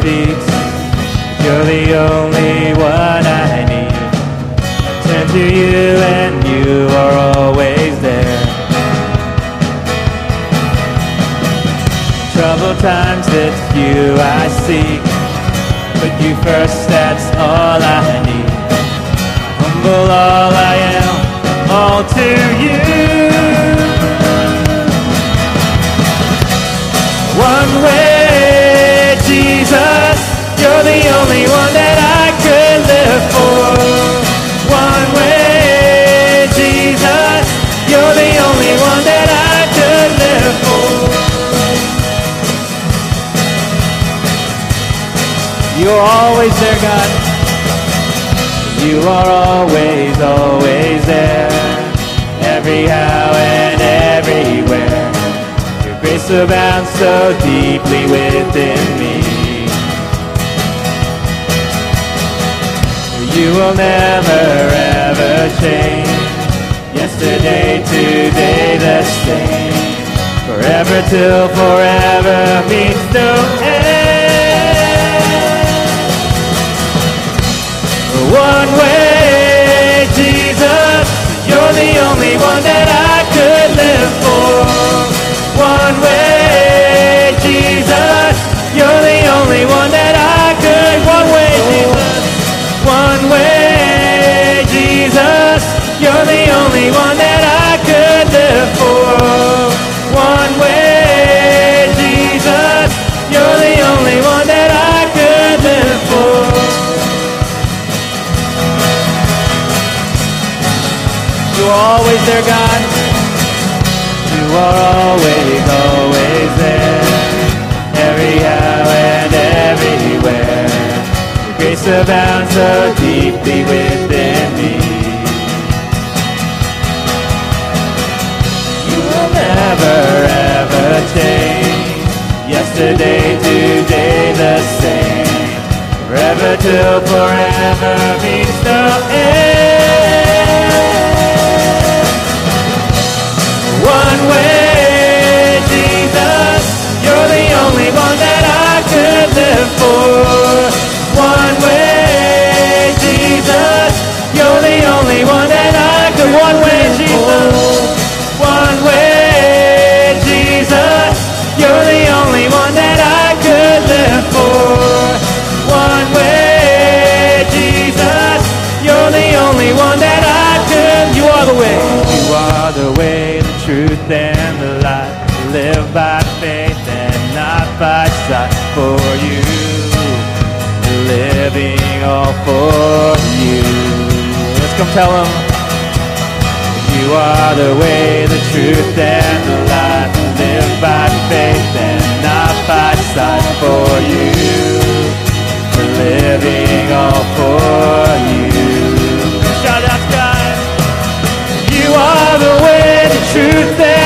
feet. You're the only one I need. I turn to you and you are always there. Troubled times, it's you I seek. But you first, that's all I need. Humble all I am, all to you. One way, Jesus, you're the only one that I could live for. One way, Jesus, you're the only one that I could live for. You're always there, God. You are always, always there, every how grace so deeply within me. You will never ever change. Yesterday, today, the same. Forever till forever meets no end. One way, are God. You are always, always there. Every how and everywhere. Your grace abounds so deeply within me. You will never ever change. Yesterday, today, the same. Forever till forever means no end. One way, Jesus, you're the only one that I could live for. One way, Jesus, you're tell them. You are the way, the truth, and the life. Live by faith and not by sight. For you, We're living all for you. Shout out, God. You are the way, the truth, and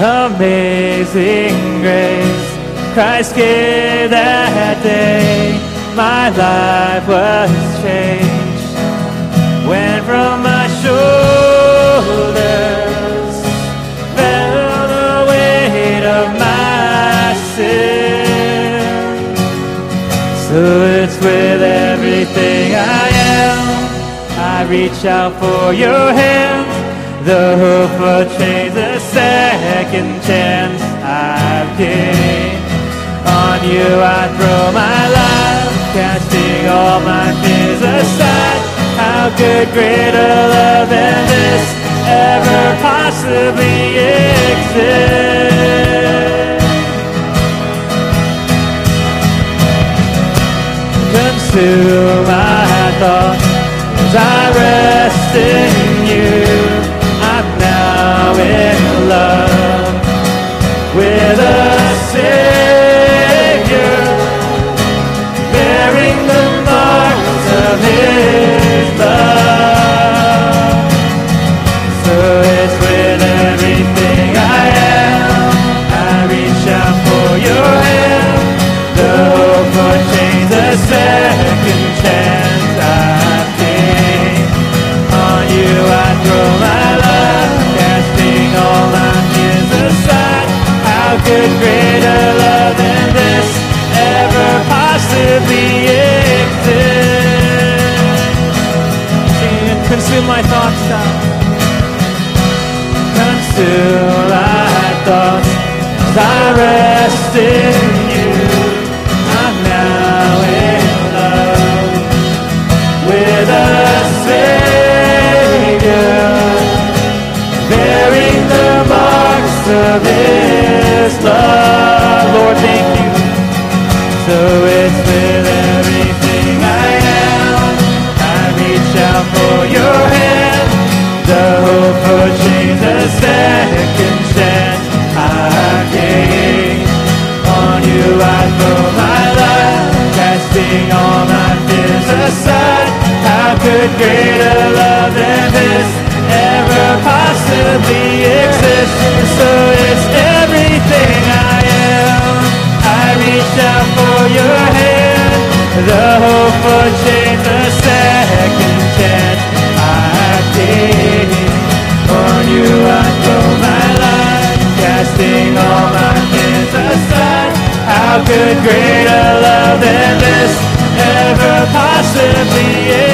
amazing grace, Christ gave that day, my life was changed. When from my shoulders fell the weight of my sin. So it's with everything I am, I reach out for your hand. The hope for change, the second chance I've gained. On you I throw my life, casting all my fears aside. How could greater love than this ever possibly exist? Consume my thoughts as I rest the second chance I've gained. On you I throw my love, casting all my fears aside. How could greater love than this ever possibly exist? It, consume my thoughts. Consume my thoughts as I rest in of His love. Lord, thank you. So The hope for the second chance I gain. On you I throw my life, casting all my fears aside. How could greater love than this ever possibly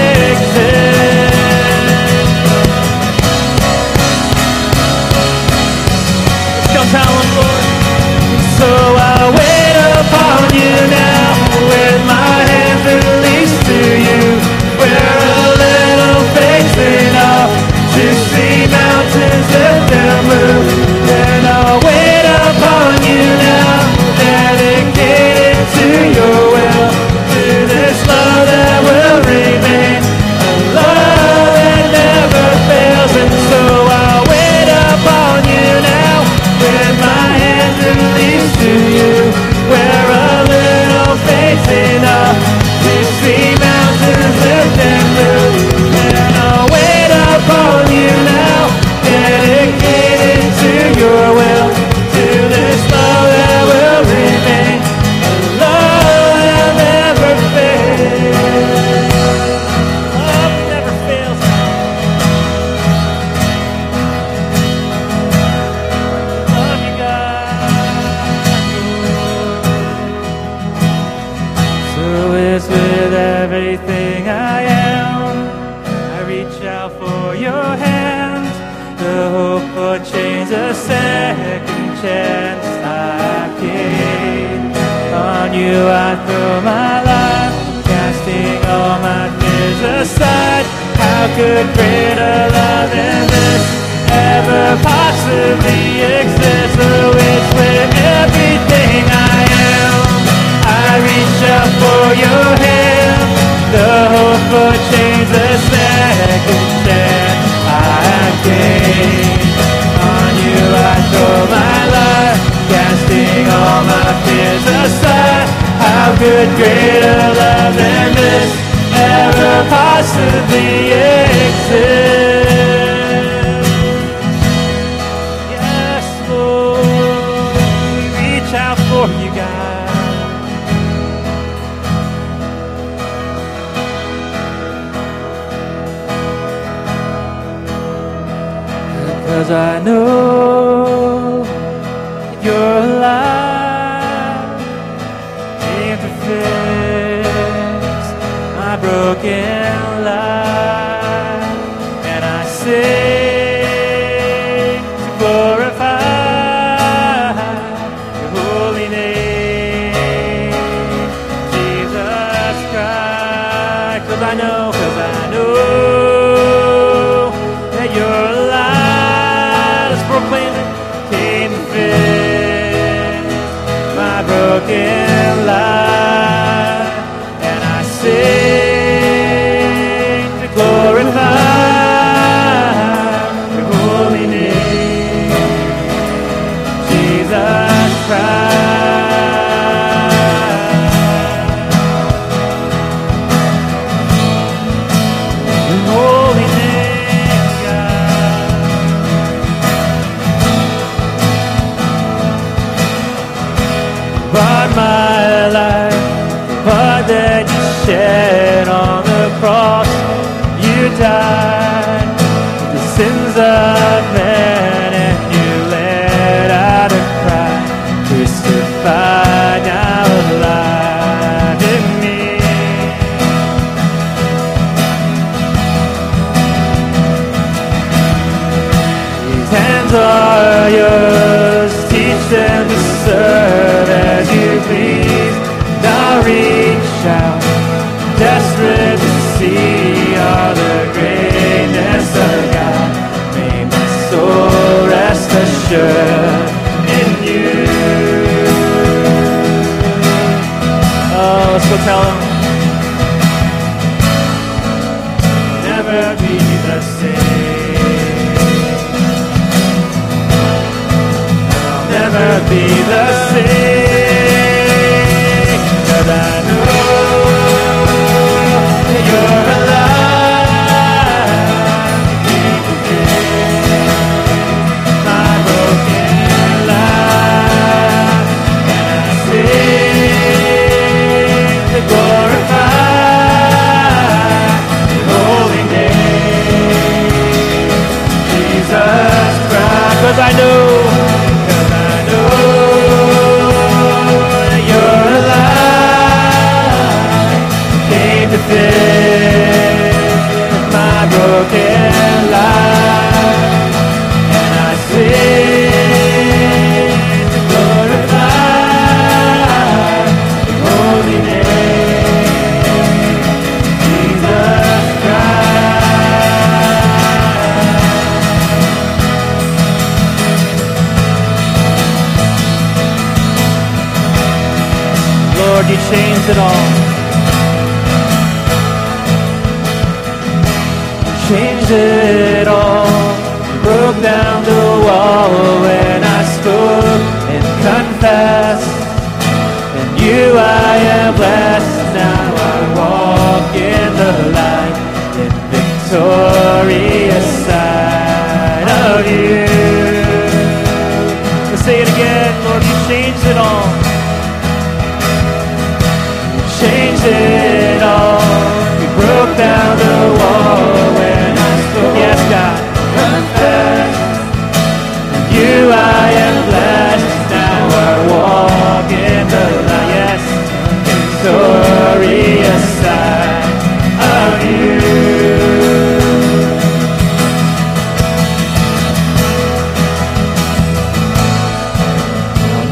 your hand. The hope for change, a second chance I gain. On you I throw my life, casting all my fears aside. How could greater love than this ever possibly exist? So it's with everything I am. I reach out for your hand. The hope for change, the second chance Could greater love than this ever possibly Cause I know my life, but then you shed on the cross, you died. Let's go tell him. Never be the same. I'll never be the same. I know.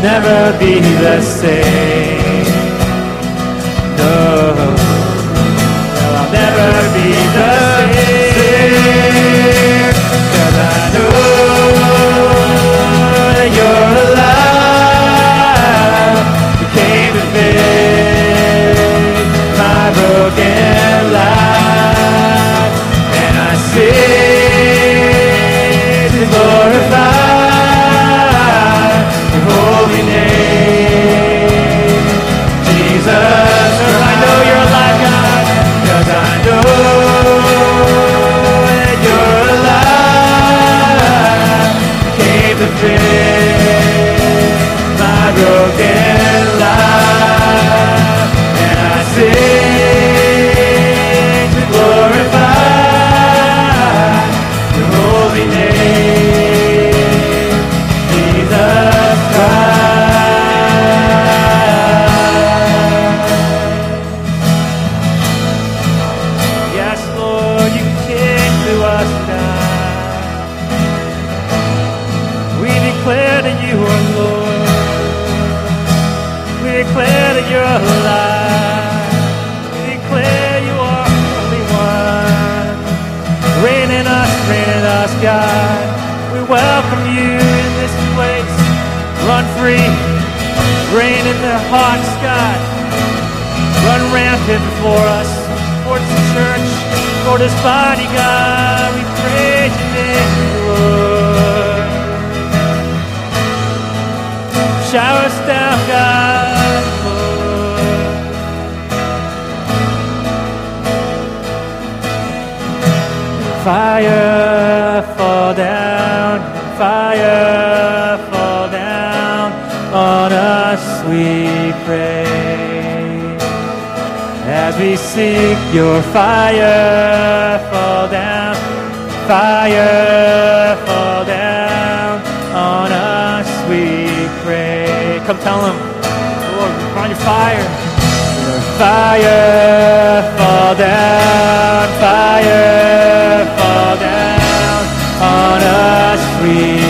never be the same. You're alive. We declare you are Holy One. Reign in us, reign in us, God. We welcome you in this place. Run free. Reign in their hearts, God. Run rampant before us, for the church, for this body, God. We praise your name, Lord. Shower us down, Fire fall down, fire fall down on us, we pray. As we seek your fire fall down, fire fall down on us, we pray. Come tell him, Lord, find your fire. Fire fall down, fire fall down on us, we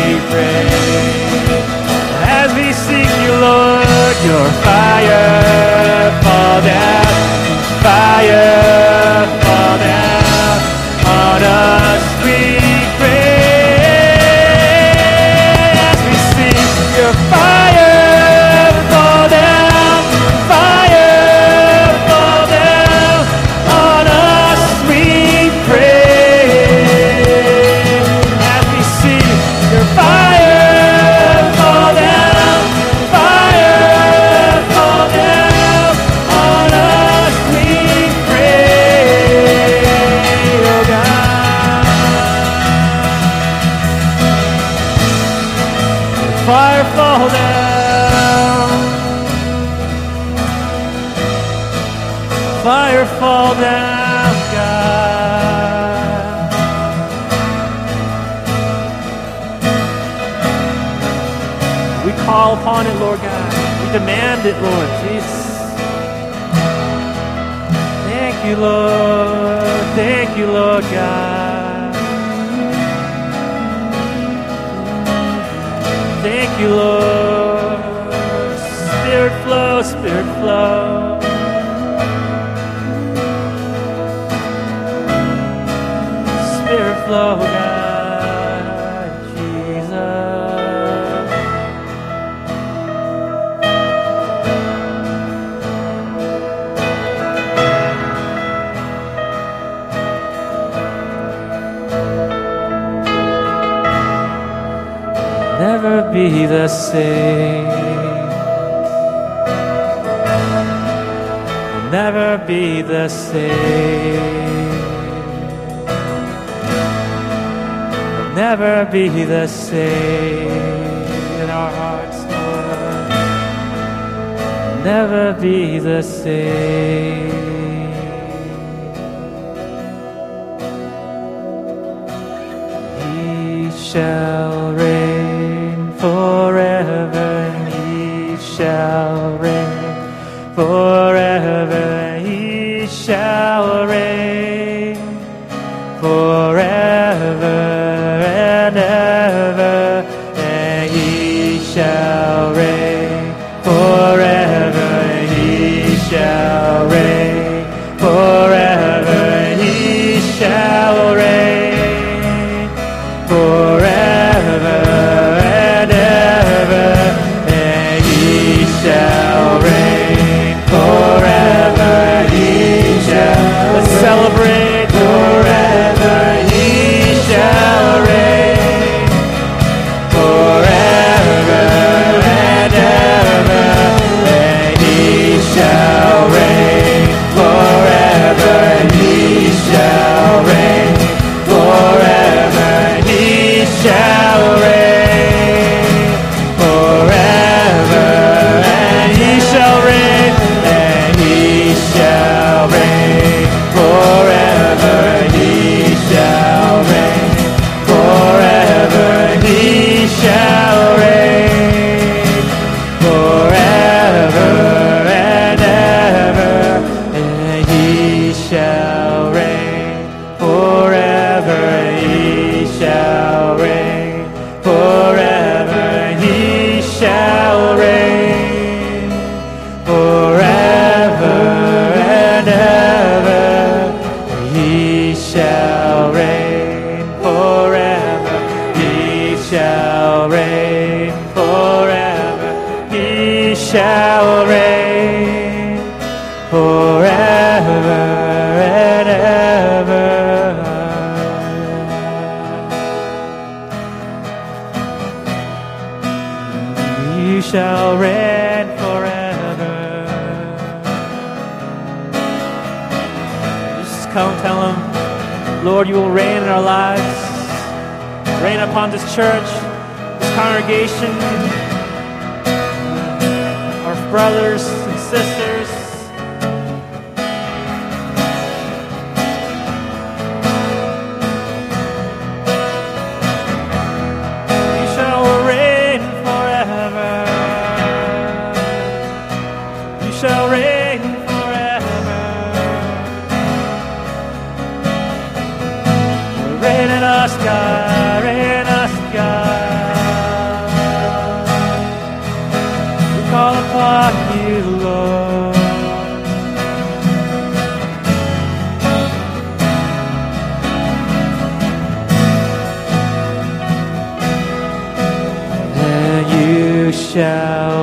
call upon it, Lord God. We demand it, Lord Jesus. Thank you, Lord. Thank you, Lord God. Thank you, Lord. Spirit flow, Spirit flow. Be the same. Never be the same. never be the same in our hearts. Never be the same. He shall reign forever. He shall reign forever. He shall congregation, our brothers and sisters. Shall